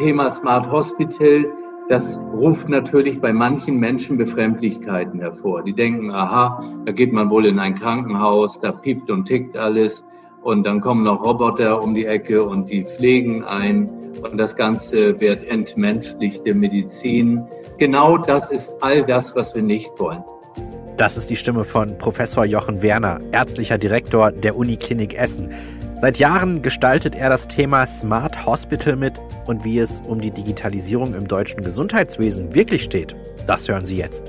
Thema Smart Hospital, das ruft natürlich bei manchen Menschen Befremdlichkeiten hervor. Die denken, aha, da geht man wohl in ein Krankenhaus, da piept und tickt alles und dann kommen noch Roboter um die Ecke und die pflegen ein und das Ganze wird entmenschlichte Medizin. Genau das ist all das, was wir nicht wollen. Das ist die Stimme von Professor Jochen Werner, ärztlicher Direktor der Uniklinik Essen. Seit Jahren gestaltet er das Thema Smart Hospital mit und wie es um die Digitalisierung im deutschen Gesundheitswesen wirklich steht. Das hören Sie jetzt.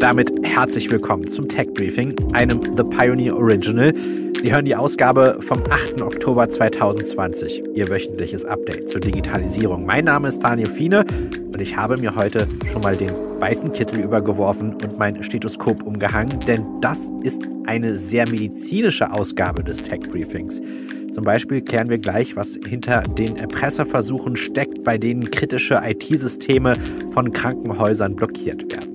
Damit herzlich willkommen zum Tech Briefing, einem The Pioneer Original. Sie hören die Ausgabe vom 8. Oktober 2020, Ihr wöchentliches Update zur Digitalisierung. Mein Name ist Daniel Fiene und ich habe mir heute schon mal den weißen Kittel übergeworfen und mein Stethoskop umgehangen, denn das ist eine sehr medizinische Ausgabe des Tech Briefings. Zum Beispiel klären wir gleich, was hinter den Erpresserversuchen steckt, bei denen kritische IT-Systeme von Krankenhäusern blockiert werden.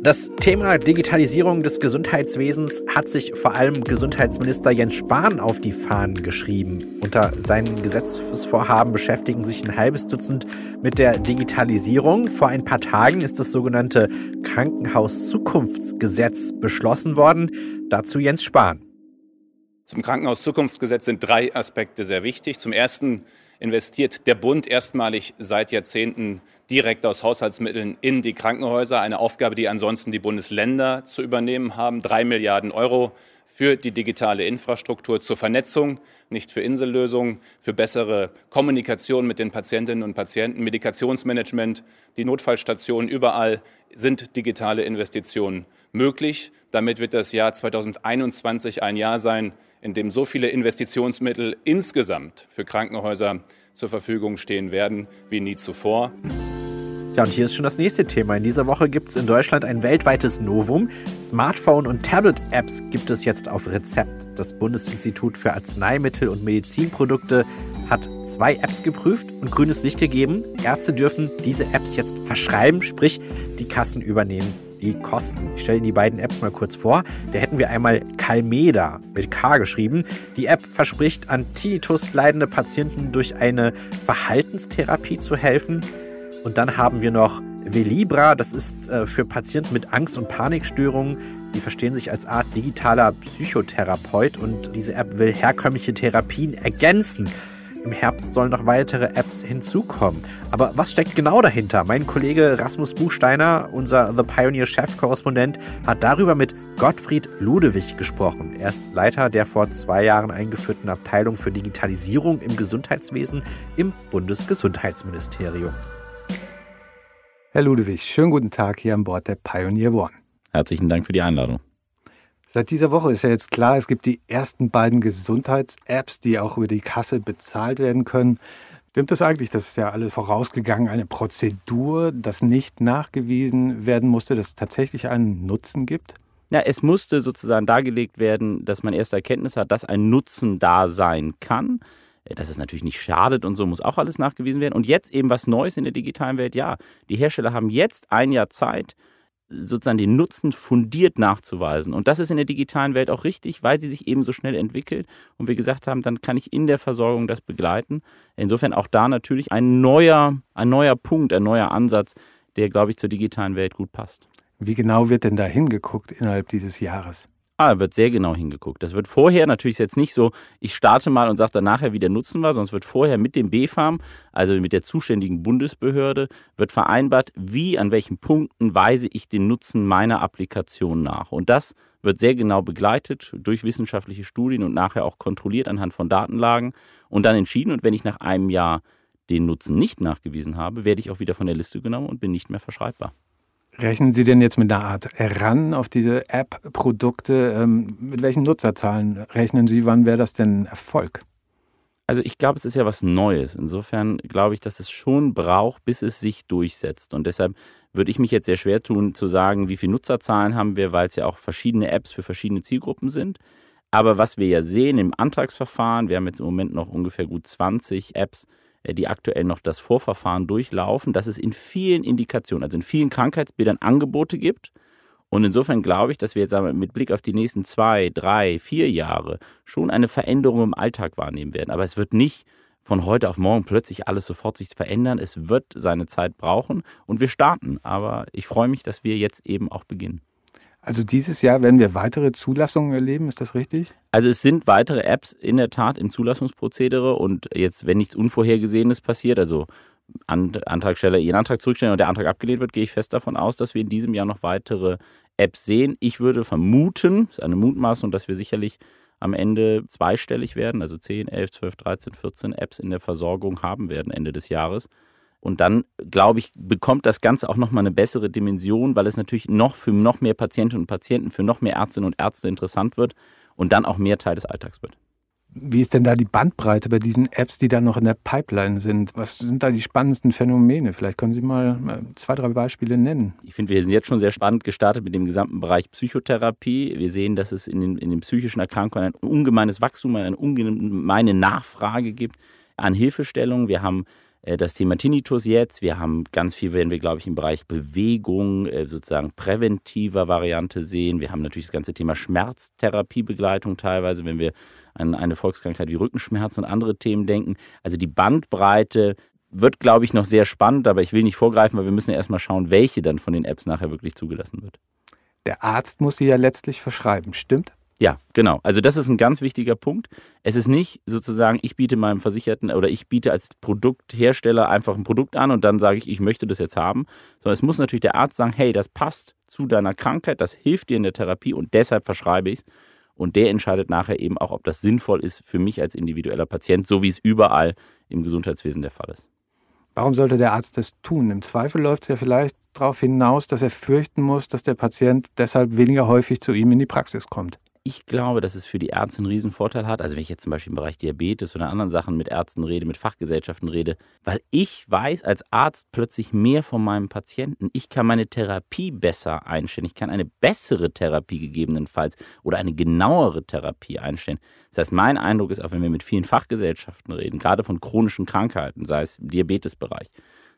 Das Thema Digitalisierung des Gesundheitswesens hat sich vor allem Gesundheitsminister Jens Spahn auf die Fahnen geschrieben. Unter seinen Gesetzesvorhaben beschäftigen sich ein halbes Dutzend mit der Digitalisierung. Vor ein paar Tagen ist das sogenannte Krankenhauszukunftsgesetz beschlossen worden. Dazu Jens Spahn. Zum Krankenhauszukunftsgesetz sind drei Aspekte sehr wichtig. Zum ersten investiert der Bund erstmalig seit Jahrzehnten direkt aus Haushaltsmitteln in die Krankenhäuser. Eine Aufgabe, die ansonsten die Bundesländer zu übernehmen haben. Drei Milliarden Euro für die digitale Infrastruktur zur Vernetzung, nicht für Insellösungen, für bessere Kommunikation mit den Patientinnen und Patienten, Medikationsmanagement, die Notfallstationen, überall sind digitale Investitionen möglich. Damit wird das Jahr 2021 ein Jahr sein, in dem so viele Investitionsmittel insgesamt für Krankenhäuser zur Verfügung stehen werden wie nie zuvor. Ja, und hier ist schon das nächste Thema. In dieser Woche gibt es in Deutschland ein weltweites Novum. Smartphone- und Tablet-Apps gibt es jetzt auf Rezept. Das Bundesinstitut für Arzneimittel und Medizinprodukte hat zwei Apps geprüft und grünes Licht gegeben. Ärzte dürfen diese Apps jetzt verschreiben, sprich die Kassen übernehmen die Kosten. Ich stelle die beiden Apps mal kurz vor. Da hätten wir einmal Calmeda mit K geschrieben. Die App verspricht, an Tinnitus leidende Patienten durch eine Verhaltenstherapie zu helfen. Und dann haben wir noch Velibra, das ist äh, für Patienten mit Angst- und Panikstörungen. Sie verstehen sich als Art digitaler Psychotherapeut und diese App will herkömmliche Therapien ergänzen. Im Herbst sollen noch weitere Apps hinzukommen. Aber was steckt genau dahinter? Mein Kollege Rasmus Buchsteiner, unser The Pioneer Chef-Korrespondent, hat darüber mit Gottfried Ludewig gesprochen. Er ist Leiter der vor zwei Jahren eingeführten Abteilung für Digitalisierung im Gesundheitswesen im Bundesgesundheitsministerium. Herr Ludewig, schönen guten Tag hier an Bord der Pioneer One. Herzlichen Dank für die Einladung. Seit dieser Woche ist ja jetzt klar, es gibt die ersten beiden Gesundheits-Apps, die auch über die Kasse bezahlt werden können. Stimmt das eigentlich? Das ist ja alles vorausgegangen, eine Prozedur, dass nicht nachgewiesen werden musste, dass es tatsächlich einen Nutzen gibt? Ja, es musste sozusagen dargelegt werden, dass man erste Erkenntnis hat, dass ein Nutzen da sein kann. Dass es natürlich nicht schadet und so muss auch alles nachgewiesen werden. Und jetzt eben was Neues in der digitalen Welt. Ja, die Hersteller haben jetzt ein Jahr Zeit, sozusagen den Nutzen fundiert nachzuweisen. Und das ist in der digitalen Welt auch richtig, weil sie sich eben so schnell entwickelt. Und wir gesagt haben, dann kann ich in der Versorgung das begleiten. Insofern auch da natürlich ein neuer, ein neuer Punkt, ein neuer Ansatz, der, glaube ich, zur digitalen Welt gut passt. Wie genau wird denn da hingeguckt innerhalb dieses Jahres? Ah, wird sehr genau hingeguckt. Das wird vorher natürlich jetzt nicht so, ich starte mal und sage dann nachher, wie der Nutzen war, sondern es wird vorher mit dem BfArM, also mit der zuständigen Bundesbehörde, wird vereinbart, wie, an welchen Punkten weise ich den Nutzen meiner Applikation nach. Und das wird sehr genau begleitet durch wissenschaftliche Studien und nachher auch kontrolliert anhand von Datenlagen und dann entschieden. Und wenn ich nach einem Jahr den Nutzen nicht nachgewiesen habe, werde ich auch wieder von der Liste genommen und bin nicht mehr verschreibbar. Rechnen Sie denn jetzt mit einer Art ran auf diese App-Produkte? Ähm, mit welchen Nutzerzahlen rechnen Sie? Wann wäre das denn Erfolg? Also ich glaube, es ist ja was Neues. Insofern glaube ich, dass es schon braucht, bis es sich durchsetzt. Und deshalb würde ich mich jetzt sehr schwer tun, zu sagen, wie viele Nutzerzahlen haben wir, weil es ja auch verschiedene Apps für verschiedene Zielgruppen sind. Aber was wir ja sehen im Antragsverfahren, wir haben jetzt im Moment noch ungefähr gut 20 Apps, die aktuell noch das Vorverfahren durchlaufen, dass es in vielen Indikationen, also in vielen Krankheitsbildern Angebote gibt Und insofern glaube ich, dass wir jetzt mit Blick auf die nächsten zwei, drei, vier Jahre schon eine Veränderung im Alltag wahrnehmen werden. Aber es wird nicht von heute auf morgen plötzlich alles sofort sich verändern. Es wird seine Zeit brauchen und wir starten. Aber ich freue mich, dass wir jetzt eben auch beginnen. Also dieses Jahr werden wir weitere Zulassungen erleben, ist das richtig? Also es sind weitere Apps in der Tat im Zulassungsprozedere und jetzt, wenn nichts Unvorhergesehenes passiert, also Antragsteller ihren Antrag zurückstellen und der Antrag abgelehnt wird, gehe ich fest davon aus, dass wir in diesem Jahr noch weitere Apps sehen. Ich würde vermuten, das ist eine Mutmaßung, dass wir sicherlich am Ende zweistellig werden, also 10, 11, 12, 13, 14 Apps in der Versorgung haben werden Ende des Jahres. Und dann, glaube ich, bekommt das Ganze auch nochmal eine bessere Dimension, weil es natürlich noch für noch mehr Patientinnen und Patienten, für noch mehr Ärztinnen und Ärzte interessant wird und dann auch mehr Teil des Alltags wird. Wie ist denn da die Bandbreite bei diesen Apps, die dann noch in der Pipeline sind? Was sind da die spannendsten Phänomene? Vielleicht können Sie mal äh, zwei, drei Beispiele nennen. Ich finde, wir sind jetzt schon sehr spannend gestartet mit dem gesamten Bereich Psychotherapie. Wir sehen, dass es in den, in den psychischen Erkrankungen ein ungemeines Wachstum, eine ungemeine Nachfrage gibt an Hilfestellungen. Wir haben das Thema Tinnitus jetzt. Wir haben ganz viel, werden wir, glaube ich, im Bereich Bewegung, äh, sozusagen präventiver Variante sehen. Wir haben natürlich das ganze Thema Schmerztherapiebegleitung teilweise, wenn wir an eine Volkskrankheit wie Rückenschmerzen und andere Themen denken. Also die Bandbreite wird, glaube ich, noch sehr spannend, aber ich will nicht vorgreifen, weil wir müssen ja erstmal schauen, welche dann von den Apps nachher wirklich zugelassen wird. Der Arzt muss sie ja letztlich verschreiben, stimmt? Ja, genau. Also das ist ein ganz wichtiger Punkt. Es ist nicht sozusagen, ich biete meinem Versicherten oder ich biete als Produkthersteller einfach ein Produkt an und dann sage ich, ich möchte das jetzt haben, sondern es muss natürlich der Arzt sagen, hey, das passt zu deiner Krankheit, das hilft dir in der Therapie und deshalb verschreibe ich es. Und der entscheidet nachher eben auch, ob das sinnvoll ist für mich als individueller Patient, so wie es überall im Gesundheitswesen der Fall ist. Warum sollte der Arzt das tun? Im Zweifel läuft es ja vielleicht darauf hinaus, dass er fürchten muss, dass der Patient deshalb weniger häufig zu ihm in die Praxis kommt ich glaube, dass es für die Ärzte einen Riesenvorteil hat. Also wenn ich jetzt zum Beispiel im Bereich Diabetes oder anderen Sachen mit Ärzten rede, mit Fachgesellschaften rede, weil ich weiß als Arzt plötzlich mehr von meinem Patienten. Ich kann meine Therapie besser einstellen. Ich kann eine bessere Therapie gegebenenfalls oder eine genauere Therapie einstellen. Das heißt, mein Eindruck ist auch, wenn wir mit vielen Fachgesellschaften reden, gerade von chronischen Krankheiten, sei es im Diabetesbereich,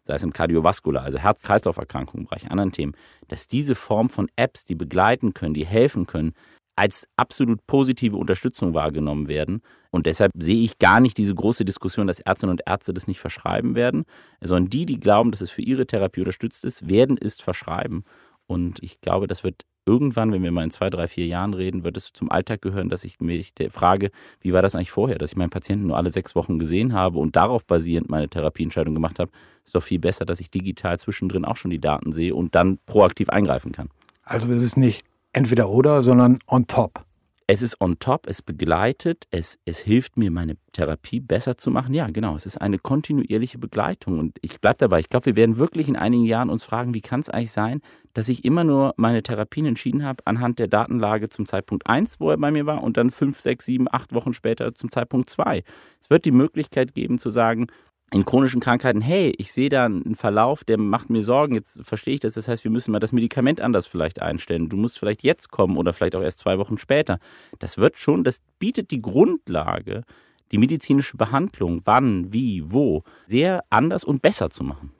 sei es im Kardiovaskular, also Herz-Kreislauf-Erkrankungen, Bereich anderen Themen, dass diese Form von Apps, die begleiten können, die helfen können, als absolut positive Unterstützung wahrgenommen werden. Und deshalb sehe ich gar nicht diese große Diskussion, dass Ärztinnen und Ärzte das nicht verschreiben werden, sondern die, die glauben, dass es für ihre Therapie unterstützt ist, werden es verschreiben. Und ich glaube, das wird irgendwann, wenn wir mal in zwei, drei, vier Jahren reden, wird es zum Alltag gehören, dass ich mich frage, wie war das eigentlich vorher, dass ich meinen Patienten nur alle sechs Wochen gesehen habe und darauf basierend meine Therapieentscheidung gemacht habe. Ist doch viel besser, dass ich digital zwischendrin auch schon die Daten sehe und dann proaktiv eingreifen kann. Also ist es nicht entweder oder, sondern on top. Es ist on top, es begleitet, es, es hilft mir, meine Therapie besser zu machen. Ja, genau, es ist eine kontinuierliche Begleitung. Und ich bleibe dabei. Ich glaube, wir werden wirklich in einigen Jahren uns fragen, wie kann es eigentlich sein, dass ich immer nur meine Therapien entschieden habe anhand der Datenlage zum Zeitpunkt 1, wo er bei mir war, und dann 5, 6, 7, 8 Wochen später zum Zeitpunkt 2. Es wird die Möglichkeit geben zu sagen, in chronischen Krankheiten, hey, ich sehe da einen Verlauf, der macht mir Sorgen, jetzt verstehe ich das, das heißt, wir müssen mal das Medikament anders vielleicht einstellen. Du musst vielleicht jetzt kommen oder vielleicht auch erst zwei Wochen später. Das wird schon, das bietet die Grundlage, die medizinische Behandlung, wann, wie, wo, sehr anders und besser zu machen.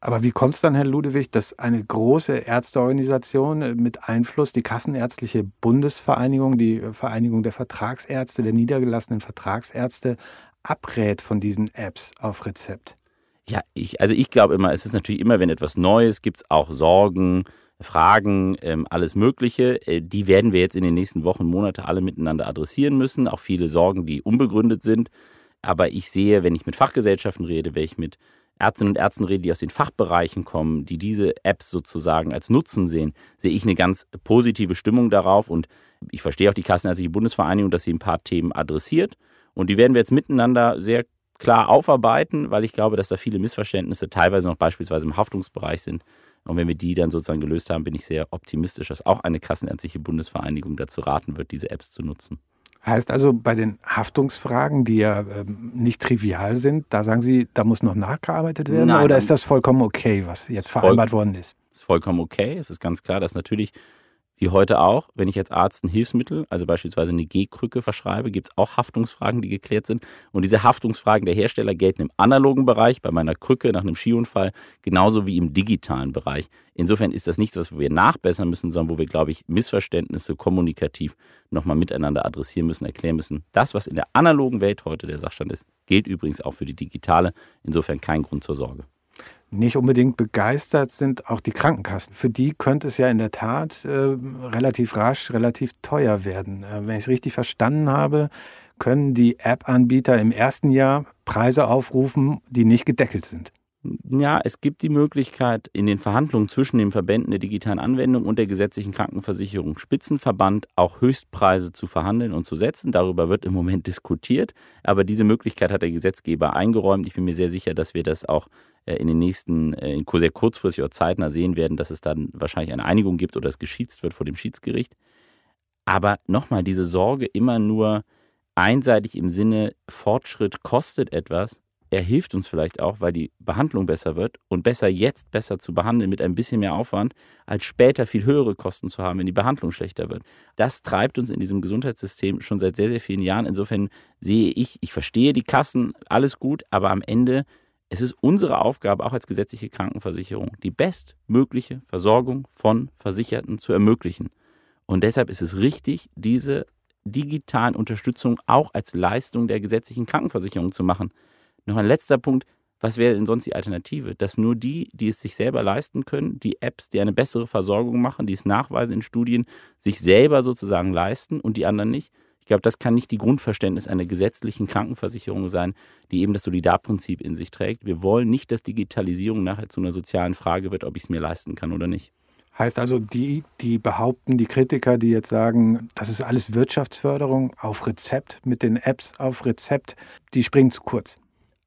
Aber wie kommt es dann, Herr Ludewig, dass eine große Ärzteorganisation mit Einfluss, die Kassenärztliche Bundesvereinigung, die Vereinigung der Vertragsärzte, der niedergelassenen Vertragsärzte, abrät von diesen Apps auf Rezept? Ja, ich, also ich glaube immer, es ist natürlich immer, wenn etwas Neues gibt, es auch Sorgen, Fragen, ähm, alles Mögliche. Äh, die werden wir jetzt in den nächsten Wochen, Monaten alle miteinander adressieren müssen. Auch viele Sorgen, die unbegründet sind. Aber ich sehe, wenn ich mit Fachgesellschaften rede, wenn ich mit Ärztinnen und Ärzten rede, die aus den Fachbereichen kommen, die diese Apps sozusagen als Nutzen sehen, sehe ich eine ganz positive Stimmung darauf. Und ich verstehe auch die Kassenärztliche Bundesvereinigung, dass sie ein paar Themen adressiert. Und die werden wir jetzt miteinander sehr klar aufarbeiten, weil ich glaube, dass da viele Missverständnisse teilweise noch beispielsweise im Haftungsbereich sind. Und wenn wir die dann sozusagen gelöst haben, bin ich sehr optimistisch, dass auch eine kassenärztliche Bundesvereinigung dazu raten wird, diese Apps zu nutzen. Heißt also, bei den Haftungsfragen, die ja ähm, nicht trivial sind, da sagen Sie, da muss noch nachgearbeitet werden? Nein, oder ist das vollkommen okay, was jetzt vereinbart worden ist? Ist vollkommen okay. Es ist ganz klar, dass natürlich Wie heute auch, wenn ich als Arzt ein Hilfsmittel, also beispielsweise eine Gehkrücke verschreibe, gibt es auch Haftungsfragen, die geklärt sind. Und diese Haftungsfragen der Hersteller gelten im analogen Bereich, bei meiner Krücke nach einem Skiunfall, genauso wie im digitalen Bereich. Insofern ist das nichts, was wir nachbessern müssen, sondern wo wir, glaube ich, Missverständnisse kommunikativ nochmal miteinander adressieren müssen, erklären müssen. Das, was in der analogen Welt heute der Sachstand ist, gilt übrigens auch für die digitale. Insofern kein Grund zur Sorge nicht unbedingt begeistert sind auch die Krankenkassen. Für die könnte es ja in der Tat äh, relativ rasch, relativ teuer werden. Äh, wenn ich es richtig verstanden habe, können die App-Anbieter im ersten Jahr Preise aufrufen, die nicht gedeckelt sind. Ja, es gibt die Möglichkeit, in den Verhandlungen zwischen den Verbänden der digitalen Anwendung und der gesetzlichen Krankenversicherung Spitzenverband auch Höchstpreise zu verhandeln und zu setzen. Darüber wird im Moment diskutiert, aber diese Möglichkeit hat der Gesetzgeber eingeräumt. Ich bin mir sehr sicher, dass wir das auch in den nächsten, äh, sehr kurzfristig oder zeitnah sehen werden, dass es dann wahrscheinlich eine Einigung gibt oder es geschießt wird vor dem Schiedsgericht. Aber nochmal, diese Sorge immer nur einseitig im Sinne, Fortschritt kostet etwas, er hilft uns vielleicht auch, weil die Behandlung besser wird und besser jetzt besser zu behandeln mit ein bisschen mehr Aufwand, als später viel höhere Kosten zu haben, wenn die Behandlung schlechter wird. Das treibt uns in diesem Gesundheitssystem schon seit sehr, sehr vielen Jahren. Insofern sehe ich, ich verstehe die Kassen, alles gut, aber am Ende es ist unsere Aufgabe, auch als gesetzliche Krankenversicherung, die bestmögliche Versorgung von Versicherten zu ermöglichen. Und deshalb ist es richtig, diese digitalen Unterstützung auch als Leistung der gesetzlichen Krankenversicherung zu machen. Noch ein letzter Punkt. Was wäre denn sonst die Alternative? Dass nur die, die es sich selber leisten können, die Apps, die eine bessere Versorgung machen, die es nachweisen in Studien, sich selber sozusagen leisten und die anderen nicht? Ich glaube, das kann nicht die Grundverständnis einer gesetzlichen Krankenversicherung sein, die eben das Solidarprinzip in sich trägt. Wir wollen nicht, dass Digitalisierung nachher zu einer sozialen Frage wird, ob ich es mir leisten kann oder nicht. Heißt also, die, die behaupten, die Kritiker, die jetzt sagen, das ist alles Wirtschaftsförderung auf Rezept mit den Apps auf Rezept, die springen zu kurz.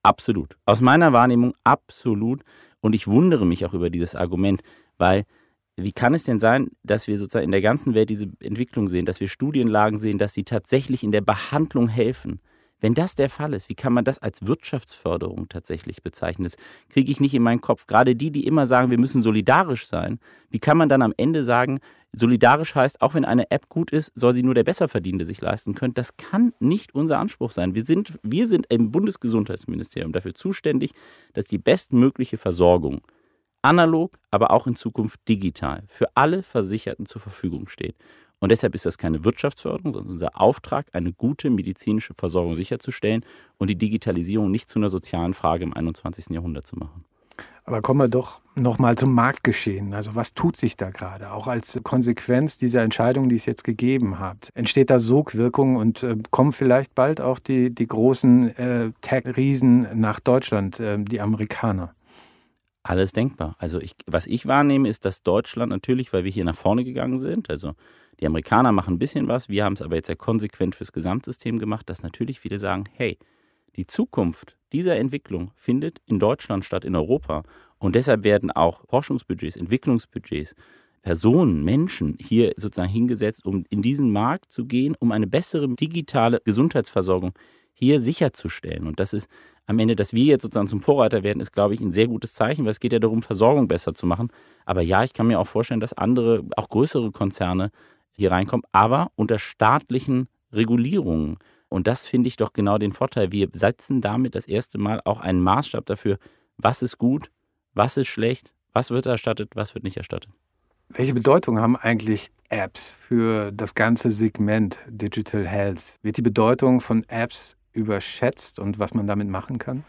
Absolut. Aus meiner Wahrnehmung absolut. Und ich wundere mich auch über dieses Argument, weil wie kann es denn sein, dass wir sozusagen in der ganzen Welt diese Entwicklung sehen, dass wir Studienlagen sehen, dass sie tatsächlich in der Behandlung helfen? Wenn das der Fall ist, wie kann man das als Wirtschaftsförderung tatsächlich bezeichnen? Das kriege ich nicht in meinen Kopf. Gerade die, die immer sagen, wir müssen solidarisch sein, wie kann man dann am Ende sagen, solidarisch heißt, auch wenn eine App gut ist, soll sie nur der Besserverdienende sich leisten können? Das kann nicht unser Anspruch sein. Wir sind, wir sind im Bundesgesundheitsministerium dafür zuständig, dass die bestmögliche Versorgung analog, aber auch in Zukunft digital für alle Versicherten zur Verfügung steht. Und deshalb ist das keine Wirtschaftsförderung, sondern unser Auftrag, eine gute medizinische Versorgung sicherzustellen und die Digitalisierung nicht zu einer sozialen Frage im 21. Jahrhundert zu machen. Aber kommen wir doch nochmal zum Marktgeschehen. Also was tut sich da gerade? Auch als Konsequenz dieser Entscheidung, die es jetzt gegeben hat. Entsteht da Sogwirkung und äh, kommen vielleicht bald auch die, die großen äh, Tech-Riesen nach Deutschland, äh, die Amerikaner? Alles denkbar. Also ich, was ich wahrnehme, ist, dass Deutschland natürlich, weil wir hier nach vorne gegangen sind, also die Amerikaner machen ein bisschen was, wir haben es aber jetzt sehr konsequent fürs Gesamtsystem gemacht, dass natürlich viele sagen, hey, die Zukunft dieser Entwicklung findet in Deutschland statt, in Europa. Und deshalb werden auch Forschungsbudgets, Entwicklungsbudgets, Personen, Menschen hier sozusagen hingesetzt, um in diesen Markt zu gehen, um eine bessere digitale Gesundheitsversorgung hier sicherzustellen. Und das ist am Ende, dass wir jetzt sozusagen zum Vorreiter werden, ist, glaube ich, ein sehr gutes Zeichen, weil es geht ja darum, Versorgung besser zu machen. Aber ja, ich kann mir auch vorstellen, dass andere, auch größere Konzerne hier reinkommen, aber unter staatlichen Regulierungen. Und das finde ich doch genau den Vorteil. Wir setzen damit das erste Mal auch einen Maßstab dafür, was ist gut, was ist schlecht, was wird erstattet, was wird nicht erstattet. Welche Bedeutung haben eigentlich Apps für das ganze Segment Digital Health? Wird die Bedeutung von Apps überschätzt und was man damit machen kann?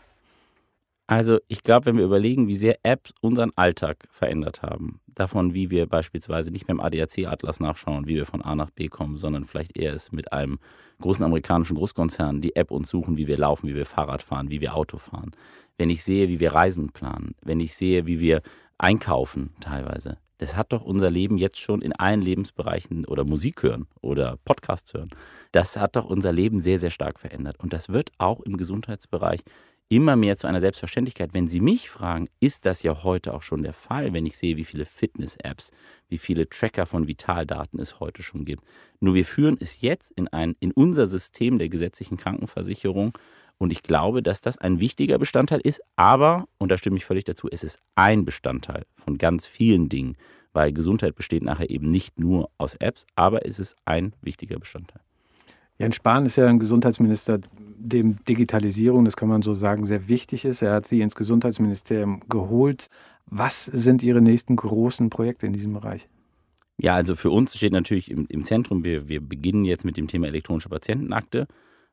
Also ich glaube, wenn wir überlegen, wie sehr Apps unseren Alltag verändert haben, davon, wie wir beispielsweise nicht mehr im ADAC-Atlas nachschauen, wie wir von A nach B kommen, sondern vielleicht eher es mit einem großen amerikanischen Großkonzern die App uns suchen, wie wir laufen, wie wir Fahrrad fahren, wie wir Auto fahren. Wenn ich sehe, wie wir Reisen planen, wenn ich sehe, wie wir einkaufen teilweise. Das hat doch unser Leben jetzt schon in allen Lebensbereichen oder Musik hören oder Podcasts hören. Das hat doch unser Leben sehr, sehr stark verändert. Und das wird auch im Gesundheitsbereich immer mehr zu einer Selbstverständlichkeit. Wenn Sie mich fragen, ist das ja heute auch schon der Fall, wenn ich sehe, wie viele Fitness-Apps, wie viele Tracker von Vitaldaten es heute schon gibt. Nur wir führen es jetzt in, ein, in unser System der gesetzlichen Krankenversicherung und ich glaube, dass das ein wichtiger Bestandteil ist, aber, und da stimme ich völlig dazu, es ist ein Bestandteil von ganz vielen Dingen, weil Gesundheit besteht nachher eben nicht nur aus Apps, aber es ist ein wichtiger Bestandteil. Jens Spahn ist ja ein Gesundheitsminister, dem Digitalisierung, das kann man so sagen, sehr wichtig ist. Er hat sie ins Gesundheitsministerium geholt. Was sind Ihre nächsten großen Projekte in diesem Bereich? Ja, also für uns steht natürlich im, im Zentrum, wir, wir beginnen jetzt mit dem Thema elektronische Patientenakte.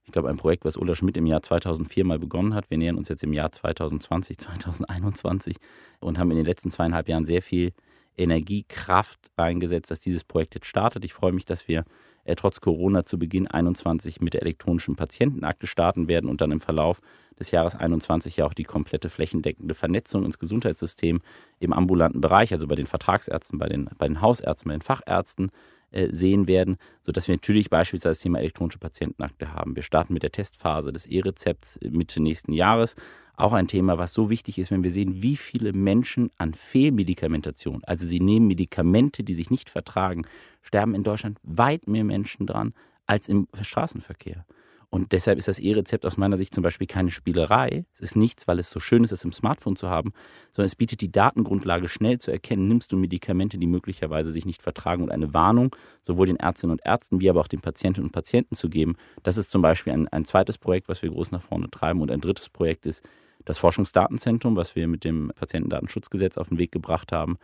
Ich glaube, ein Projekt, was Ulla Schmidt im Jahr 2004 mal begonnen hat. Wir nähern uns jetzt im Jahr 2020, 2021 und haben in den letzten zweieinhalb Jahren sehr viel Energie, Kraft eingesetzt, dass dieses Projekt jetzt startet. Ich freue mich, dass wir äh, trotz Corona zu Beginn 21 mit der elektronischen Patientenakte starten werden und dann im Verlauf des Jahres 21 ja auch die komplette flächendeckende Vernetzung ins Gesundheitssystem im ambulanten Bereich, also bei den Vertragsärzten, bei den, bei den Hausärzten, bei den Fachärzten sehen werden, sodass wir natürlich beispielsweise das Thema elektronische Patientenakte haben. Wir starten mit der Testphase des E-Rezepts Mitte nächsten Jahres. Auch ein Thema, was so wichtig ist, wenn wir sehen, wie viele Menschen an Fehlmedikamentation, also sie nehmen Medikamente, die sich nicht vertragen, sterben in Deutschland weit mehr Menschen dran als im Straßenverkehr. Und deshalb ist das E-Rezept aus meiner Sicht zum Beispiel keine Spielerei. Es ist nichts, weil es so schön ist, es im Smartphone zu haben, sondern es bietet die Datengrundlage, schnell zu erkennen, nimmst du Medikamente, die möglicherweise sich nicht vertragen und eine Warnung sowohl den Ärztinnen und Ärzten wie aber auch den Patientinnen und Patienten zu geben. Das ist zum Beispiel ein, ein zweites Projekt, was wir groß nach vorne treiben. Und ein drittes Projekt ist das Forschungsdatenzentrum, was wir mit dem Patientendatenschutzgesetz auf den Weg gebracht haben,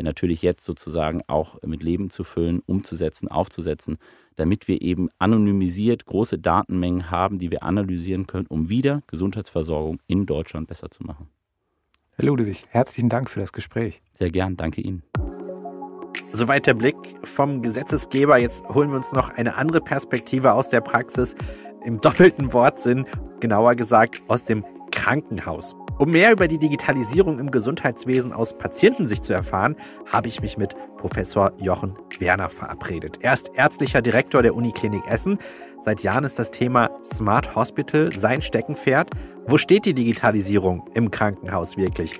natürlich jetzt sozusagen auch mit Leben zu füllen, umzusetzen, aufzusetzen, damit wir eben anonymisiert große Datenmengen haben, die wir analysieren können, um wieder Gesundheitsversorgung in Deutschland besser zu machen. Herr Ludwig, herzlichen Dank für das Gespräch. Sehr gern, danke Ihnen. Soweit der Blick vom Gesetzesgeber. Jetzt holen wir uns noch eine andere Perspektive aus der Praxis im doppelten Wortsinn, genauer gesagt aus dem Krankenhaus. Um mehr über die Digitalisierung im Gesundheitswesen aus Patientensicht zu erfahren, habe ich mich mit Professor Jochen Werner verabredet. Er ist ärztlicher Direktor der Uniklinik Essen. Seit Jahren ist das Thema Smart Hospital sein Steckenpferd. Wo steht die Digitalisierung im Krankenhaus wirklich?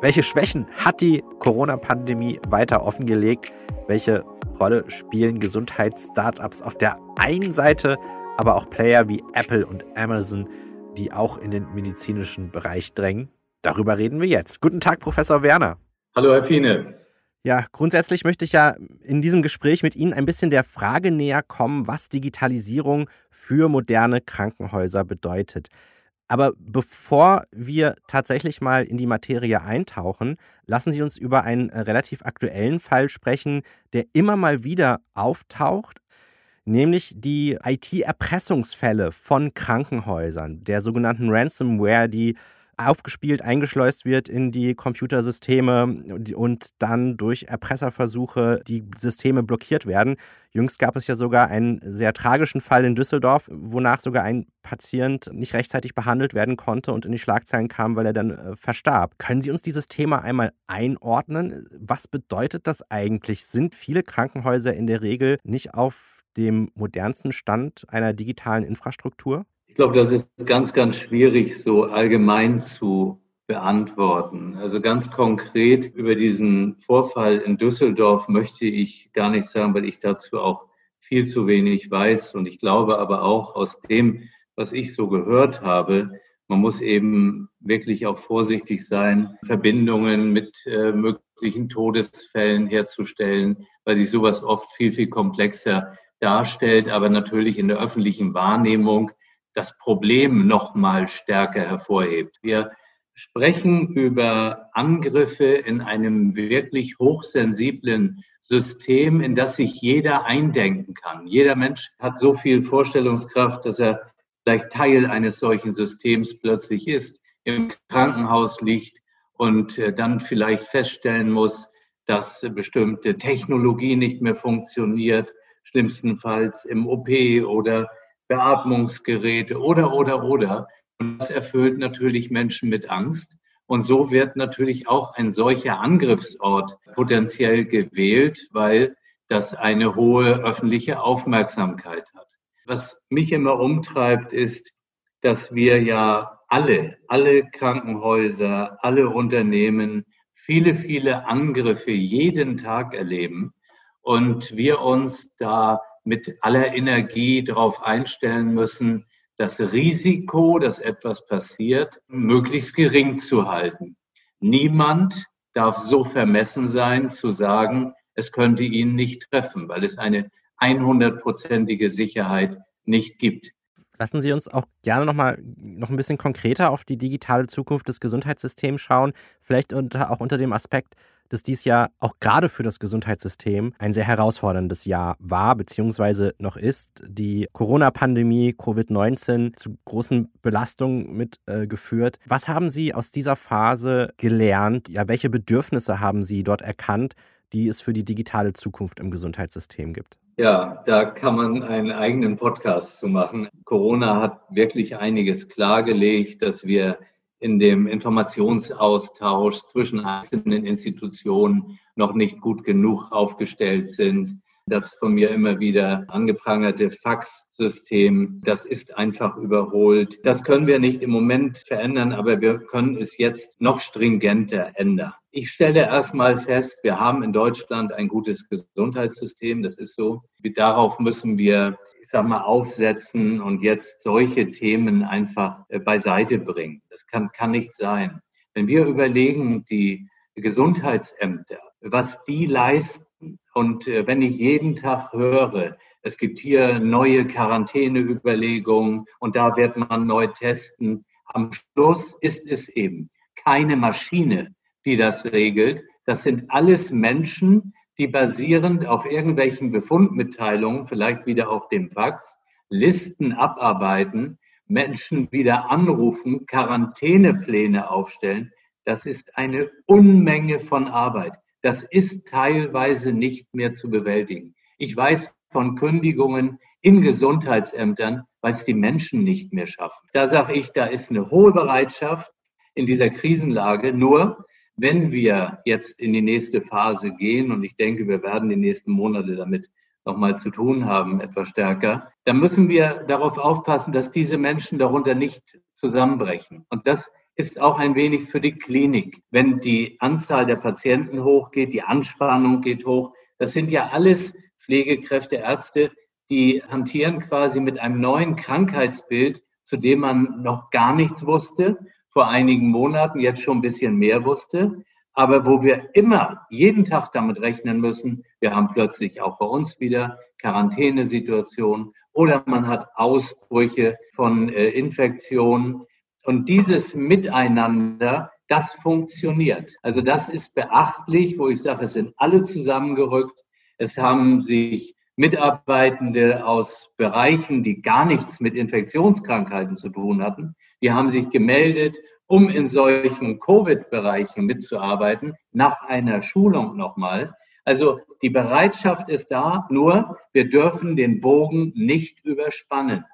Welche Schwächen hat die Corona-Pandemie weiter offengelegt? Welche Rolle spielen Gesundheitsstartups auf der einen Seite, aber auch Player wie Apple und Amazon die auch in den medizinischen Bereich drängen. Darüber reden wir jetzt. Guten Tag, Professor Werner. Hallo, Herr Fiene. Ja, grundsätzlich möchte ich ja in diesem Gespräch mit Ihnen ein bisschen der Frage näher kommen, was Digitalisierung für moderne Krankenhäuser bedeutet. Aber bevor wir tatsächlich mal in die Materie eintauchen, lassen Sie uns über einen relativ aktuellen Fall sprechen, der immer mal wieder auftaucht, nämlich die IT-Erpressungsfälle von Krankenhäusern, der sogenannten Ransomware, die aufgespielt, eingeschleust wird in die Computersysteme und dann durch Erpresserversuche die Systeme blockiert werden. Jüngst gab es ja sogar einen sehr tragischen Fall in Düsseldorf, wonach sogar ein Patient nicht rechtzeitig behandelt werden konnte und in die Schlagzeilen kam, weil er dann äh, verstarb. Können Sie uns dieses Thema einmal einordnen? Was bedeutet das eigentlich? Sind viele Krankenhäuser in der Regel nicht auf dem modernsten Stand einer digitalen Infrastruktur? Ich glaube, das ist ganz, ganz schwierig so allgemein zu beantworten. Also ganz konkret über diesen Vorfall in Düsseldorf möchte ich gar nichts sagen, weil ich dazu auch viel zu wenig weiß. Und ich glaube aber auch aus dem, was ich so gehört habe, man muss eben wirklich auch vorsichtig sein, Verbindungen mit äh, möglichen Todesfällen herzustellen, weil sich sowas oft viel, viel komplexer darstellt, aber natürlich in der öffentlichen Wahrnehmung das Problem noch mal stärker hervorhebt. Wir sprechen über Angriffe in einem wirklich hochsensiblen System, in das sich jeder eindenken kann. Jeder Mensch hat so viel Vorstellungskraft, dass er vielleicht Teil eines solchen Systems plötzlich ist, im Krankenhaus liegt und äh, dann vielleicht feststellen muss, dass bestimmte Technologie nicht mehr funktioniert schlimmstenfalls im OP oder Beatmungsgeräte oder, oder, oder. Und das erfüllt natürlich Menschen mit Angst. Und so wird natürlich auch ein solcher Angriffsort potenziell gewählt, weil das eine hohe öffentliche Aufmerksamkeit hat. Was mich immer umtreibt, ist, dass wir ja alle, alle Krankenhäuser, alle Unternehmen viele, viele Angriffe jeden Tag erleben und wir uns da mit aller Energie darauf einstellen müssen, das Risiko, dass etwas passiert, möglichst gering zu halten. Niemand darf so vermessen sein, zu sagen, es könnte ihn nicht treffen, weil es eine 100-prozentige Sicherheit nicht gibt. Lassen Sie uns auch gerne noch mal noch ein bisschen konkreter auf die digitale Zukunft des Gesundheitssystems schauen, vielleicht unter, auch unter dem Aspekt, dass dies Jahr auch gerade für das Gesundheitssystem ein sehr herausforderndes Jahr war bzw. noch ist. Die Corona-Pandemie, Covid-19 zu großen Belastungen mitgeführt. Äh, Was haben Sie aus dieser Phase gelernt? Ja, welche Bedürfnisse haben Sie dort erkannt, die es für die digitale Zukunft im Gesundheitssystem gibt? Ja, da kann man einen eigenen Podcast zu machen. Corona hat wirklich einiges klargelegt, dass wir in dem Informationsaustausch zwischen einzelnen Institutionen noch nicht gut genug aufgestellt sind. Das von mir immer wieder angeprangerte Faxsystem, das ist einfach überholt. Das können wir nicht im Moment verändern, aber wir können es jetzt noch stringenter ändern. Ich stelle erstmal fest, wir haben in Deutschland ein gutes Gesundheitssystem, das ist so. Darauf müssen wir ich sag mal, aufsetzen und jetzt solche Themen einfach äh, beiseite bringen. Das kann, kann nicht sein. Wenn wir überlegen, die Gesundheitsämter, was die leisten, und äh, wenn ich jeden Tag höre, es gibt hier neue Quarantäneüberlegungen und da wird man neu testen, am Schluss ist es eben keine Maschine, die das regelt. Das sind alles Menschen, die basierend auf irgendwelchen Befundmitteilungen, vielleicht wieder auf dem Fax, Listen abarbeiten, Menschen wieder anrufen, Quarantänepläne aufstellen. Das ist eine Unmenge von Arbeit. Das ist teilweise nicht mehr zu bewältigen. Ich weiß von Kündigungen in Gesundheitsämtern, weil es die Menschen nicht mehr schaffen. Da sage ich, da ist eine hohe Bereitschaft in dieser Krisenlage. Nur wenn wir jetzt in die nächste Phase gehen, und ich denke, wir werden die nächsten Monate damit nochmal zu tun haben, etwas stärker, dann müssen wir darauf aufpassen, dass diese Menschen darunter nicht zusammenbrechen. Und das ist auch ein wenig für die Klinik. Wenn die Anzahl der Patienten hochgeht, die Anspannung geht hoch, das sind ja alles Pflegekräfte, Ärzte, die hantieren quasi mit einem neuen Krankheitsbild, zu dem man noch gar nichts wusste vor einigen Monaten jetzt schon ein bisschen mehr wusste, aber wo wir immer jeden Tag damit rechnen müssen, wir haben plötzlich auch bei uns wieder Quarantänesituationen oder man hat Ausbrüche von äh, Infektionen. Und dieses Miteinander, das funktioniert. Also das ist beachtlich, wo ich sage, es sind alle zusammengerückt. Es haben sich Mitarbeitende aus Bereichen, die gar nichts mit Infektionskrankheiten zu tun hatten, die haben sich gemeldet, um in solchen Covid-Bereichen mitzuarbeiten, nach einer Schulung nochmal. Also die Bereitschaft ist da, nur wir dürfen den Bogen nicht überspannen.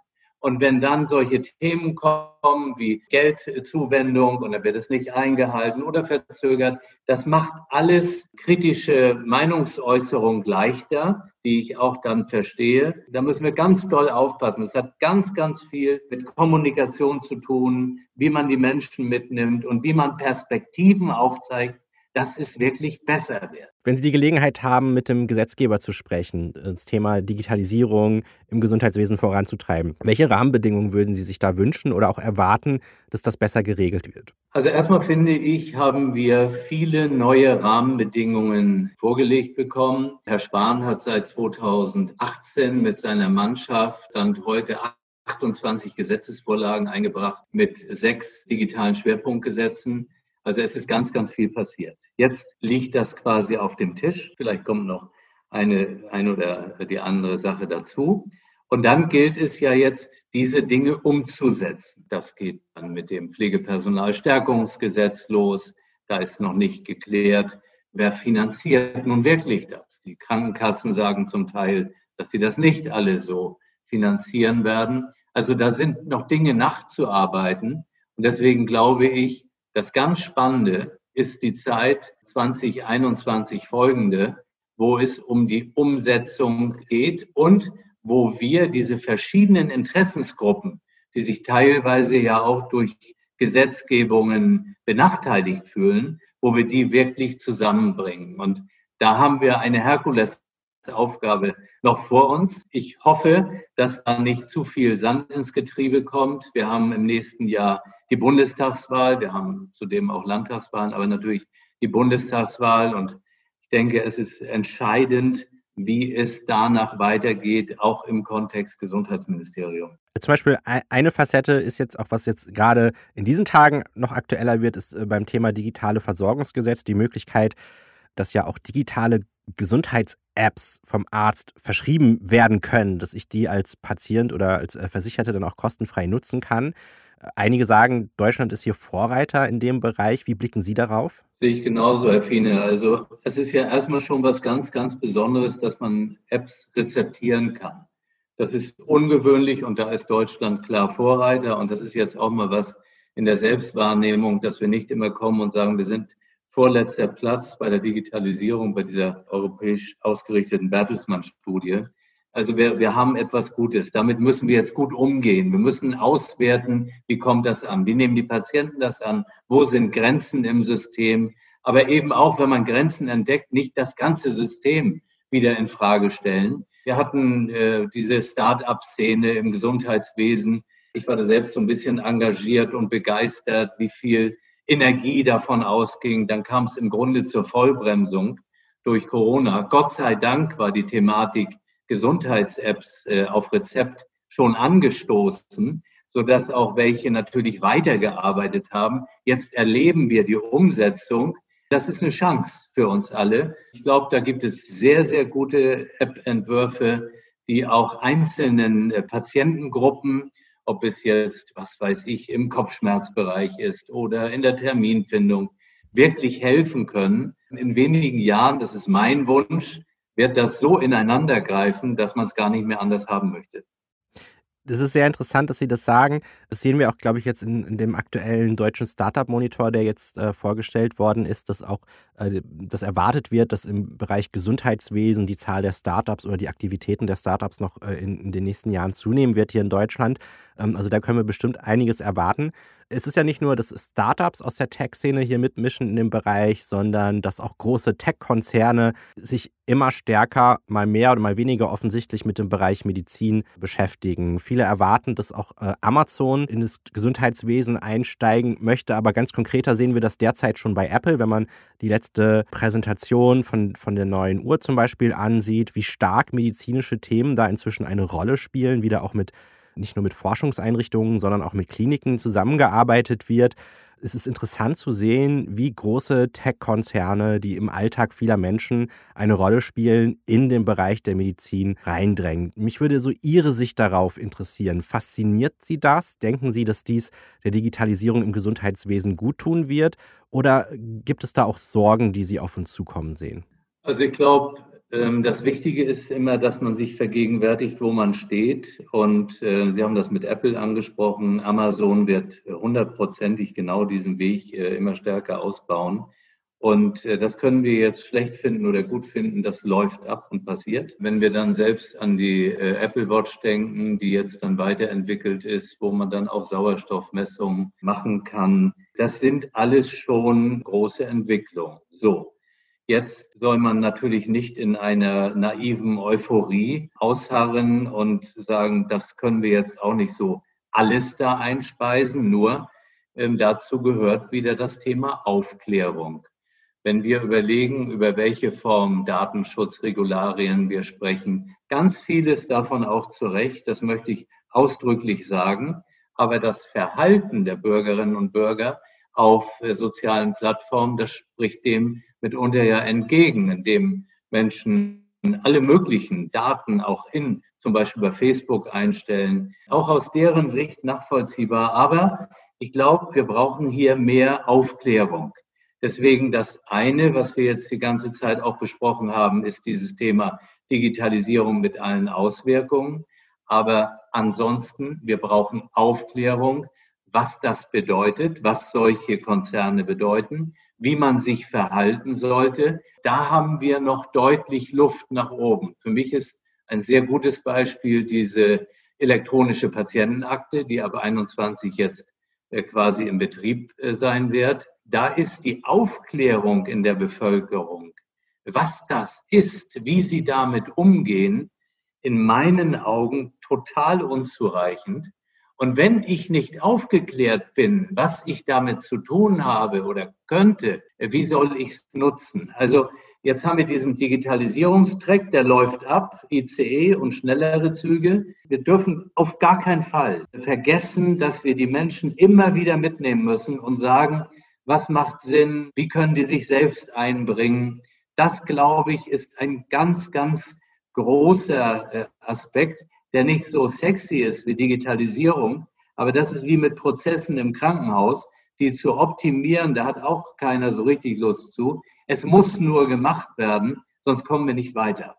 Und wenn dann solche Themen kommen wie Geldzuwendung und dann wird es nicht eingehalten oder verzögert, das macht alles kritische Meinungsäußerung leichter, die ich auch dann verstehe. Da müssen wir ganz doll aufpassen. Es hat ganz, ganz viel mit Kommunikation zu tun, wie man die Menschen mitnimmt und wie man Perspektiven aufzeigt, dass es wirklich besser wird. Wenn Sie die Gelegenheit haben, mit dem Gesetzgeber zu sprechen, das Thema Digitalisierung im Gesundheitswesen voranzutreiben, welche Rahmenbedingungen würden Sie sich da wünschen oder auch erwarten, dass das besser geregelt wird? Also erstmal finde ich, haben wir viele neue Rahmenbedingungen vorgelegt bekommen. Herr Spahn hat seit 2018 mit seiner Mannschaft Stand heute 28 Gesetzesvorlagen eingebracht mit sechs digitalen Schwerpunktgesetzen. Also es ist ganz, ganz viel passiert. Jetzt liegt das quasi auf dem Tisch. Vielleicht kommt noch eine, eine oder die andere Sache dazu. Und dann gilt es ja jetzt, diese Dinge umzusetzen. Das geht dann mit dem Pflegepersonalstärkungsgesetz los. Da ist noch nicht geklärt, wer finanziert nun wirklich das. Die Krankenkassen sagen zum Teil, dass sie das nicht alle so finanzieren werden. Also da sind noch Dinge nachzuarbeiten. Und deswegen glaube ich, das ganz Spannende ist die Zeit 2021 folgende, wo es um die Umsetzung geht und wo wir diese verschiedenen Interessensgruppen, die sich teilweise ja auch durch Gesetzgebungen benachteiligt fühlen, wo wir die wirklich zusammenbringen. Und da haben wir eine Herkulesaufgabe noch vor uns. Ich hoffe, dass da nicht zu viel Sand ins Getriebe kommt. Wir haben im nächsten Jahr die Bundestagswahl, wir haben zudem auch Landtagswahlen, aber natürlich die Bundestagswahl. Und ich denke, es ist entscheidend, wie es danach weitergeht, auch im Kontext Gesundheitsministerium. Zum Beispiel eine Facette ist jetzt auch, was jetzt gerade in diesen Tagen noch aktueller wird, ist äh, beim Thema digitale Versorgungsgesetz die Möglichkeit, dass ja auch digitale Gesundheits-Apps vom Arzt verschrieben werden können, dass ich die als Patient oder als äh, Versicherte dann auch kostenfrei nutzen kann. Einige sagen, Deutschland ist hier Vorreiter in dem Bereich. Wie blicken Sie darauf? Sehe ich genauso, Herr Fiene. Also es ist ja erstmal schon was ganz, ganz Besonderes, dass man Apps rezeptieren kann. Das ist ungewöhnlich und da ist Deutschland klar Vorreiter. Und das ist jetzt auch mal was in der Selbstwahrnehmung, dass wir nicht immer kommen und sagen, wir sind vorletzter Platz bei der Digitalisierung, bei dieser europäisch ausgerichteten Bertelsmann-Studie. Also wir, wir haben etwas Gutes. Damit müssen wir jetzt gut umgehen. Wir müssen auswerten, wie kommt das an? Wie nehmen die Patienten das an? Wo sind Grenzen im System? Aber eben auch, wenn man Grenzen entdeckt, nicht das ganze System wieder in Frage stellen. Wir hatten äh, diese Start-up-Szene im Gesundheitswesen. Ich war da selbst so ein bisschen engagiert und begeistert, wie viel Energie davon ausging. Dann kam es im Grunde zur Vollbremsung durch Corona. Gott sei Dank war die Thematik Gesundheits-Apps äh, auf Rezept schon angestoßen, sodass auch welche natürlich weitergearbeitet haben. Jetzt erleben wir die Umsetzung. Das ist eine Chance für uns alle. Ich glaube, da gibt es sehr, sehr gute App-Entwürfe, die auch einzelnen äh, Patientengruppen, ob es jetzt, was weiß ich, im Kopfschmerzbereich ist oder in der Terminfindung, wirklich helfen können. In wenigen Jahren, das ist mein Wunsch, wird das so ineinandergreifen, dass man es gar nicht mehr anders haben möchte. Das ist sehr interessant, dass Sie das sagen. Das sehen wir auch, glaube ich, jetzt in, in dem aktuellen deutschen Startup-Monitor, der jetzt äh, vorgestellt worden ist, dass auch dass erwartet wird, dass im Bereich Gesundheitswesen die Zahl der Startups oder die Aktivitäten der Startups noch äh, in, in, den nächsten Jahren zunehmen wird hier in Deutschland. Ähm, also da können wir bestimmt einiges erwarten es ist ja nicht nur, dass Startups aus der Tech-Szene hier mitmischen in dem Bereich, sondern dass auch große Tech-Konzerne sich immer stärker, mal mehr oder mal weniger offensichtlich mit dem Bereich Medizin beschäftigen. Viele erwarten, dass auch äh, Amazon in das Gesundheitswesen einsteigen möchte, aber ganz konkreter sehen wir das derzeit schon bei Apple, wenn man die letzte Präsentation von, von der neuen Uhr zum Beispiel ansieht, wie stark medizinische Themen da inzwischen eine Rolle spielen, wieder auch mit nicht nur mit Forschungseinrichtungen, sondern auch mit Kliniken zusammengearbeitet wird. Es ist interessant zu sehen, wie große Tech-Konzerne, die im Alltag vieler Menschen eine Rolle spielen, in den Bereich der Medizin reindrängen. Mich würde so Ihre Sicht darauf interessieren. Fasziniert Sie das? Denken Sie, dass dies der Digitalisierung im Gesundheitswesen guttun wird? Oder gibt es da auch Sorgen, die Sie auf uns zukommen sehen? Also ich glaube, das Wichtige ist immer, dass man sich vergegenwärtigt, wo man steht. Und äh, Sie haben das mit Apple angesprochen. Amazon wird hundertprozentig genau diesen Weg äh, immer stärker ausbauen. Und äh, das können wir jetzt schlecht finden oder gut finden. Das läuft ab und passiert. Wenn wir dann selbst an die Apple Watch denken, die jetzt dann weiterentwickelt ist, wo man dann auch Sauerstoffmessungen machen kann, das sind alles schon große Entwicklungen. So. Jetzt soll man natürlich nicht in einer naiven Euphorie ausharren und sagen, das können wir jetzt auch nicht so alles da einspeisen. Nur ähm, dazu gehört wieder das Thema Aufklärung. Wenn wir überlegen, über welche Form Datenschutzregularien wir sprechen, ganz vieles davon auch zu Recht, das möchte ich ausdrücklich sagen. Aber das Verhalten der Bürgerinnen und Bürger auf äh, sozialen Plattformen, das spricht dem mitunter ja entgegen, indem Menschen alle möglichen Daten auch in zum Beispiel bei Facebook einstellen, auch aus deren Sicht nachvollziehbar. Aber ich glaube, wir brauchen hier mehr Aufklärung. Deswegen das eine, was wir jetzt die ganze Zeit auch besprochen haben, ist dieses Thema Digitalisierung mit allen Auswirkungen. Aber ansonsten, wir brauchen Aufklärung, was das bedeutet, was solche Konzerne bedeuten, wie man sich verhalten sollte. Da haben wir noch deutlich Luft nach oben. Für mich ist ein sehr gutes Beispiel diese elektronische Patientenakte, die ab 21 jetzt äh, quasi im Betrieb äh, sein wird. Da ist die Aufklärung in der Bevölkerung, was das ist, wie sie damit umgehen, in meinen Augen total unzureichend. Und wenn ich nicht aufgeklärt bin, was ich damit zu tun habe oder könnte, wie soll ich es nutzen? Also jetzt haben wir diesen Digitalisierungstrack, der läuft ab, ICE und schnellere Züge. Wir dürfen auf gar keinen Fall vergessen, dass wir die Menschen immer wieder mitnehmen müssen und sagen, was macht Sinn, wie können die sich selbst einbringen. Das, glaube ich, ist ein ganz, ganz großer äh, Aspekt, der nicht so sexy ist wie Digitalisierung, aber das ist wie mit Prozessen im Krankenhaus, die zu optimieren, da hat auch keiner so richtig Lust zu. Es muss nur gemacht werden, sonst kommen wir nicht weiter.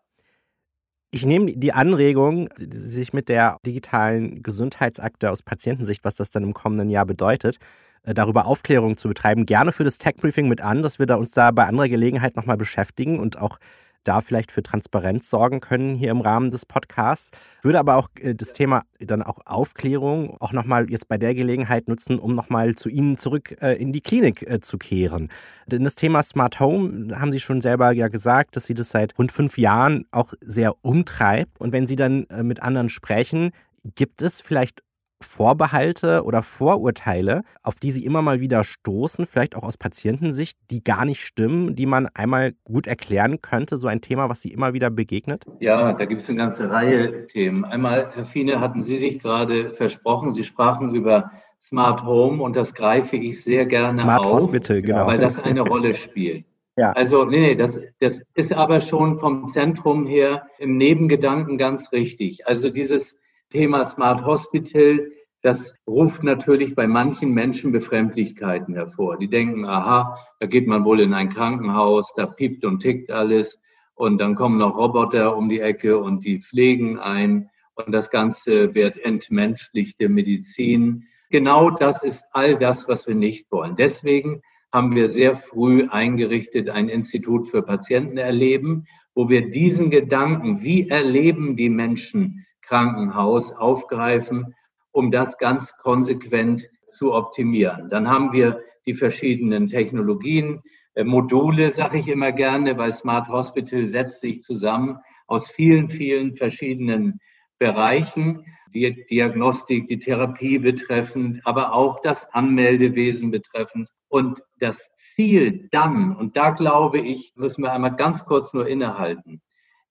Ich nehme die Anregung, sich mit der digitalen Gesundheitsakte aus Patientensicht, was das dann im kommenden Jahr bedeutet, äh, darüber Aufklärung zu betreiben, gerne für das Tech Briefing mit an, dass wir da uns da bei anderer Gelegenheit nochmal beschäftigen und auch da vielleicht für Transparenz sorgen können hier im Rahmen des Podcasts. Würde aber auch äh, das Thema dann auch Aufklärung auch nochmal jetzt bei der Gelegenheit nutzen, um nochmal zu Ihnen zurück äh, in die Klinik äh, zu kehren. Denn das Thema Smart Home haben Sie schon selber ja gesagt, dass Sie das seit rund fünf Jahren auch sehr umtreibt. Und wenn Sie dann mit anderen sprechen, gibt es vielleicht Vorbehalte oder Vorurteile, auf die Sie immer mal wieder stoßen, vielleicht auch aus Patientensicht, die gar nicht stimmen, die man einmal gut erklären könnte, so ein Thema, was Sie immer wieder begegnet? Ja, da gibt es eine ganze Reihe Themen. Einmal, Herr Fiene, hatten Sie sich gerade versprochen, Sie sprachen über Smart Home und das greife ich sehr gerne Smart auf, Hospital, genau. weil das eine Rolle spielt. Ja. Also, nee, nee, das, das ist aber schon vom Zentrum her im Nebengedanken ganz richtig. Also dieses Thema Smart Hospital, das ruft natürlich bei manchen Menschen Befremdlichkeiten hervor. Die denken, aha, da geht man wohl in ein Krankenhaus, da piept und tickt alles und dann kommen noch Roboter um die Ecke und die pflegen ein und das Ganze wird entmenschlichte Medizin. Genau das ist all das, was wir nicht wollen. Deswegen haben wir sehr früh eingerichtet ein Institut für Patientenerleben, wo wir diesen Gedanken, wie erleben die Menschen Krankenhaus aufgreifen, um das ganz konsequent zu optimieren. Dann haben wir die verschiedenen Technologien, äh, Module, sage ich immer gerne, weil Smart Hospital setzt sich zusammen aus vielen, vielen verschiedenen Bereichen, die Diagnostik, die Therapie betreffend, aber auch das Anmeldewesen betreffend. Und das Ziel dann, und da glaube ich, müssen wir einmal ganz kurz nur innehalten,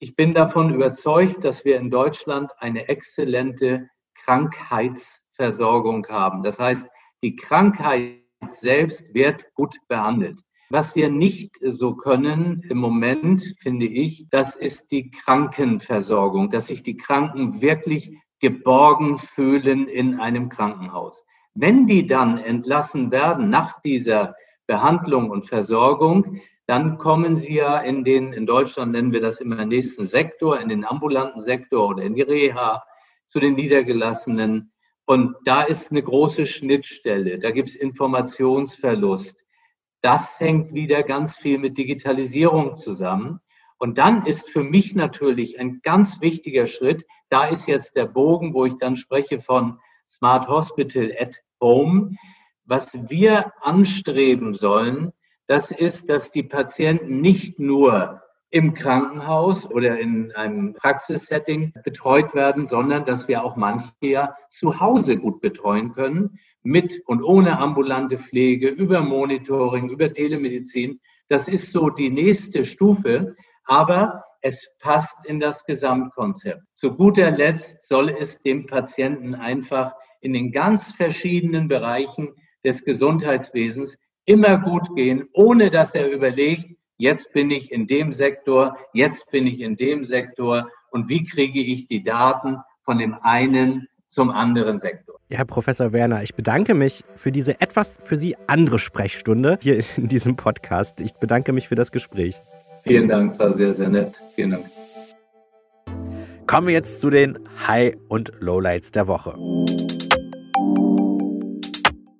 ich bin davon überzeugt, dass wir in Deutschland eine exzellente Krankheitsversorgung haben. Das heißt, die Krankheit selbst wird gut behandelt. Was wir nicht so können im Moment, finde ich, das ist die Krankenversorgung, dass sich die Kranken wirklich geborgen fühlen in einem Krankenhaus. Wenn die dann entlassen werden nach dieser Behandlung und Versorgung, dann kommen sie ja in den, in Deutschland nennen wir das immer nächsten Sektor, in den ambulanten Sektor oder in die Reha, zu den Niedergelassenen. Und da ist eine große Schnittstelle, da gibt es Informationsverlust. Das hängt wieder ganz viel mit Digitalisierung zusammen. Und dann ist für mich natürlich ein ganz wichtiger Schritt, da ist jetzt der Bogen, wo ich dann spreche von Smart Hospital at Home. Was wir anstreben sollen, das ist, dass die Patienten nicht nur im Krankenhaus oder in einem Praxissetting betreut werden, sondern dass wir auch manche ja zu Hause gut betreuen können, mit und ohne ambulante Pflege, über Monitoring, über Telemedizin. Das ist so die nächste Stufe, aber es passt in das Gesamtkonzept. Zu guter Letzt soll es dem Patienten einfach in den ganz verschiedenen Bereichen des Gesundheitswesens immer gut gehen, ohne dass er überlegt, jetzt bin ich in dem Sektor, jetzt bin ich in dem Sektor und wie kriege ich die Daten von dem einen zum anderen Sektor. Herr Professor Werner, ich bedanke mich für diese etwas für Sie andere Sprechstunde hier in diesem Podcast. Ich bedanke mich für das Gespräch. Vielen Dank, war sehr, sehr nett. Vielen Dank. Kommen wir jetzt zu den High- und Lowlights der Woche.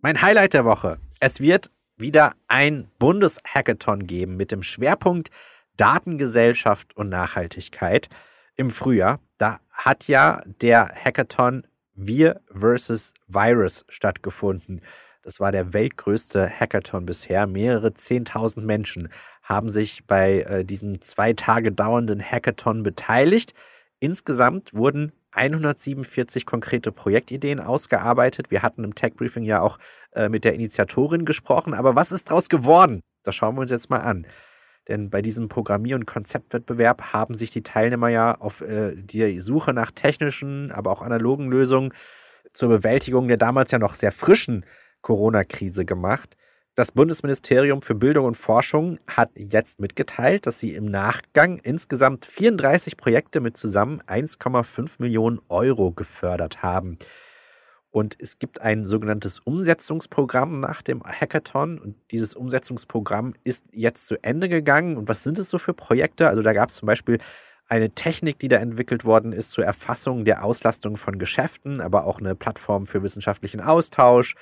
Mein Highlight der Woche. Es wird wieder ein Bundeshackathon geben mit dem Schwerpunkt Datengesellschaft und Nachhaltigkeit im Frühjahr. Da hat ja der Hackathon Wir versus Virus stattgefunden. Das war der weltgrößte Hackathon bisher. Mehrere 10.000 Menschen haben sich bei äh, diesem zwei Tage dauernden Hackathon beteiligt. Insgesamt wurden 147 konkrete Projektideen ausgearbeitet. Wir hatten im Tech Briefing ja auch äh, mit der Initiatorin gesprochen. Aber was ist daraus geworden? Das schauen wir uns jetzt mal an. Denn bei diesem Programmier- und Konzeptwettbewerb haben sich die Teilnehmer ja auf äh, die Suche nach technischen, aber auch analogen Lösungen zur Bewältigung der damals ja noch sehr frischen Corona-Krise gemacht. Das Bundesministerium für Bildung und Forschung hat jetzt mitgeteilt, dass sie im Nachgang insgesamt 34 Projekte mit zusammen 1,5 Millionen Euro gefördert haben. Und es gibt ein sogenanntes Umsetzungsprogramm nach dem Hackathon. Und dieses Umsetzungsprogramm ist jetzt zu Ende gegangen. Und was sind es so für Projekte? Also da gab es zum Beispiel eine Technik, die da entwickelt worden ist zur Erfassung der Auslastung von Geschäften, aber auch eine Plattform für wissenschaftlichen Austausch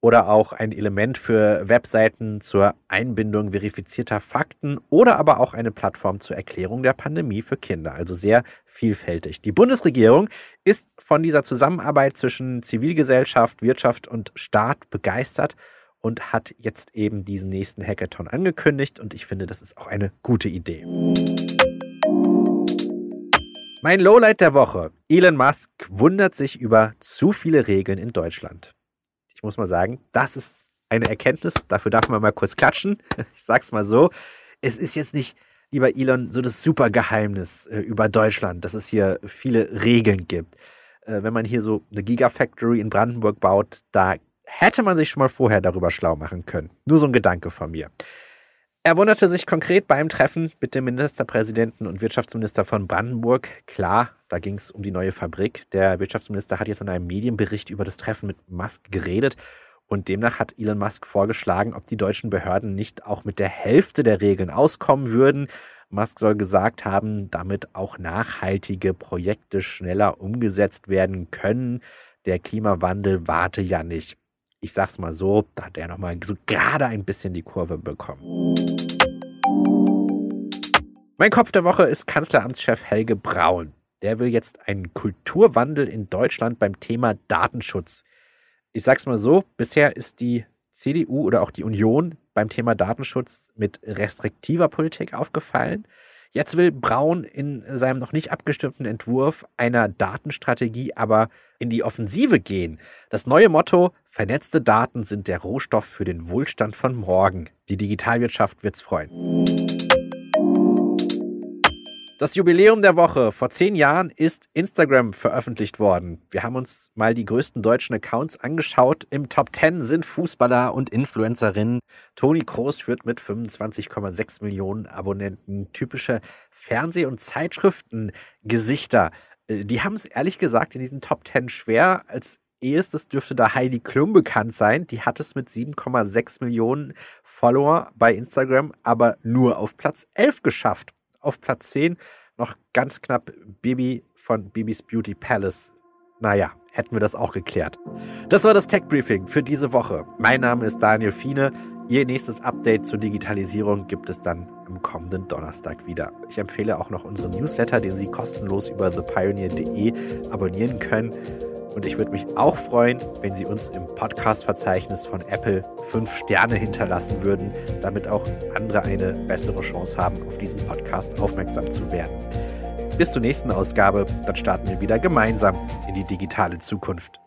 oder auch ein Element für Webseiten zur Einbindung verifizierter Fakten oder aber auch eine Plattform zur Erklärung der Pandemie für Kinder. Also sehr vielfältig. Die Bundesregierung ist von dieser Zusammenarbeit zwischen Zivilgesellschaft, Wirtschaft und Staat begeistert und hat jetzt eben diesen nächsten Hackathon angekündigt und ich finde, das ist auch eine gute Idee. Mein Lowlight der Woche. Elon Musk wundert sich über zu viele Regeln in Deutschland ich muss mal sagen, das ist eine Erkenntnis. Dafür darf man mal kurz klatschen. Ich sag's mal so. Es ist jetzt nicht, lieber Elon, so das Supergeheimnis äh, über Deutschland, dass es hier viele Regeln gibt. Äh, wenn man hier so eine Gigafactory in Brandenburg baut, da hätte man sich schon mal vorher darüber schlau machen können. Nur so ein Gedanke von mir. Er wunderte sich konkret beim Treffen mit dem Ministerpräsidenten und Wirtschaftsminister von Brandenburg. Klar, da ging es um die neue Fabrik. Der Wirtschaftsminister hat jetzt in einem Medienbericht über das Treffen mit Musk geredet. Und demnach hat Elon Musk vorgeschlagen, ob die deutschen Behörden nicht auch mit der Hälfte der Regeln auskommen würden. Musk soll gesagt haben, damit auch nachhaltige Projekte schneller umgesetzt werden können. Der Klimawandel warte ja nicht. Ich sag's mal so, da hat er nochmal so gerade ein bisschen die Kurve bekommen. Mein Kopf der Woche ist Kanzleramtschef Helge Braun der will jetzt einen Kulturwandel in Deutschland beim Thema Datenschutz. Ich sag's mal so, bisher ist die CDU oder auch die Union beim Thema Datenschutz mit restriktiver Politik aufgefallen. Jetzt will Braun in seinem noch nicht abgestimmten Entwurf einer Datenstrategie aber in die Offensive gehen. Das neue Motto, vernetzte Daten sind der Rohstoff für den Wohlstand von morgen. Die Digitalwirtschaft wird's freuen. Das Jubiläum der Woche. Vor zehn Jahren ist Instagram veröffentlicht worden. Wir haben uns mal die größten deutschen Accounts angeschaut. Im Top 10 sind Fußballer und Influencerinnen. Toni Kroos führt mit 25,6 Millionen Abonnenten typische Fernseh- und Zeitschriftengesichter. Äh, die haben es ehrlich gesagt in diesen Top 10 schwer. Als ehestes dürfte da Heidi Klum bekannt sein. Die hat es mit 7,6 Millionen Follower bei Instagram aber nur auf Platz 11 geschafft auf Platz 10 noch ganz knapp Bibi von Bibis Beauty Palace. Naja, hätten wir das auch geklärt. Das war das Tech Briefing für diese Woche. Mein Name ist Daniel Fiene. Ihr nächstes Update zur Digitalisierung gibt es dann am kommenden Donnerstag wieder. Ich empfehle auch noch unseren Newsletter, den Sie kostenlos über thepioneer.de abonnieren können. Und ich würde mich auch freuen, wenn Sie uns im Podcast-Verzeichnis von Apple fünf Sterne hinterlassen würden, damit auch andere eine bessere Chance haben, auf diesen Podcast aufmerksam zu werden. Bis zur nächsten Ausgabe, dann starten wir wieder gemeinsam in die digitale Zukunft.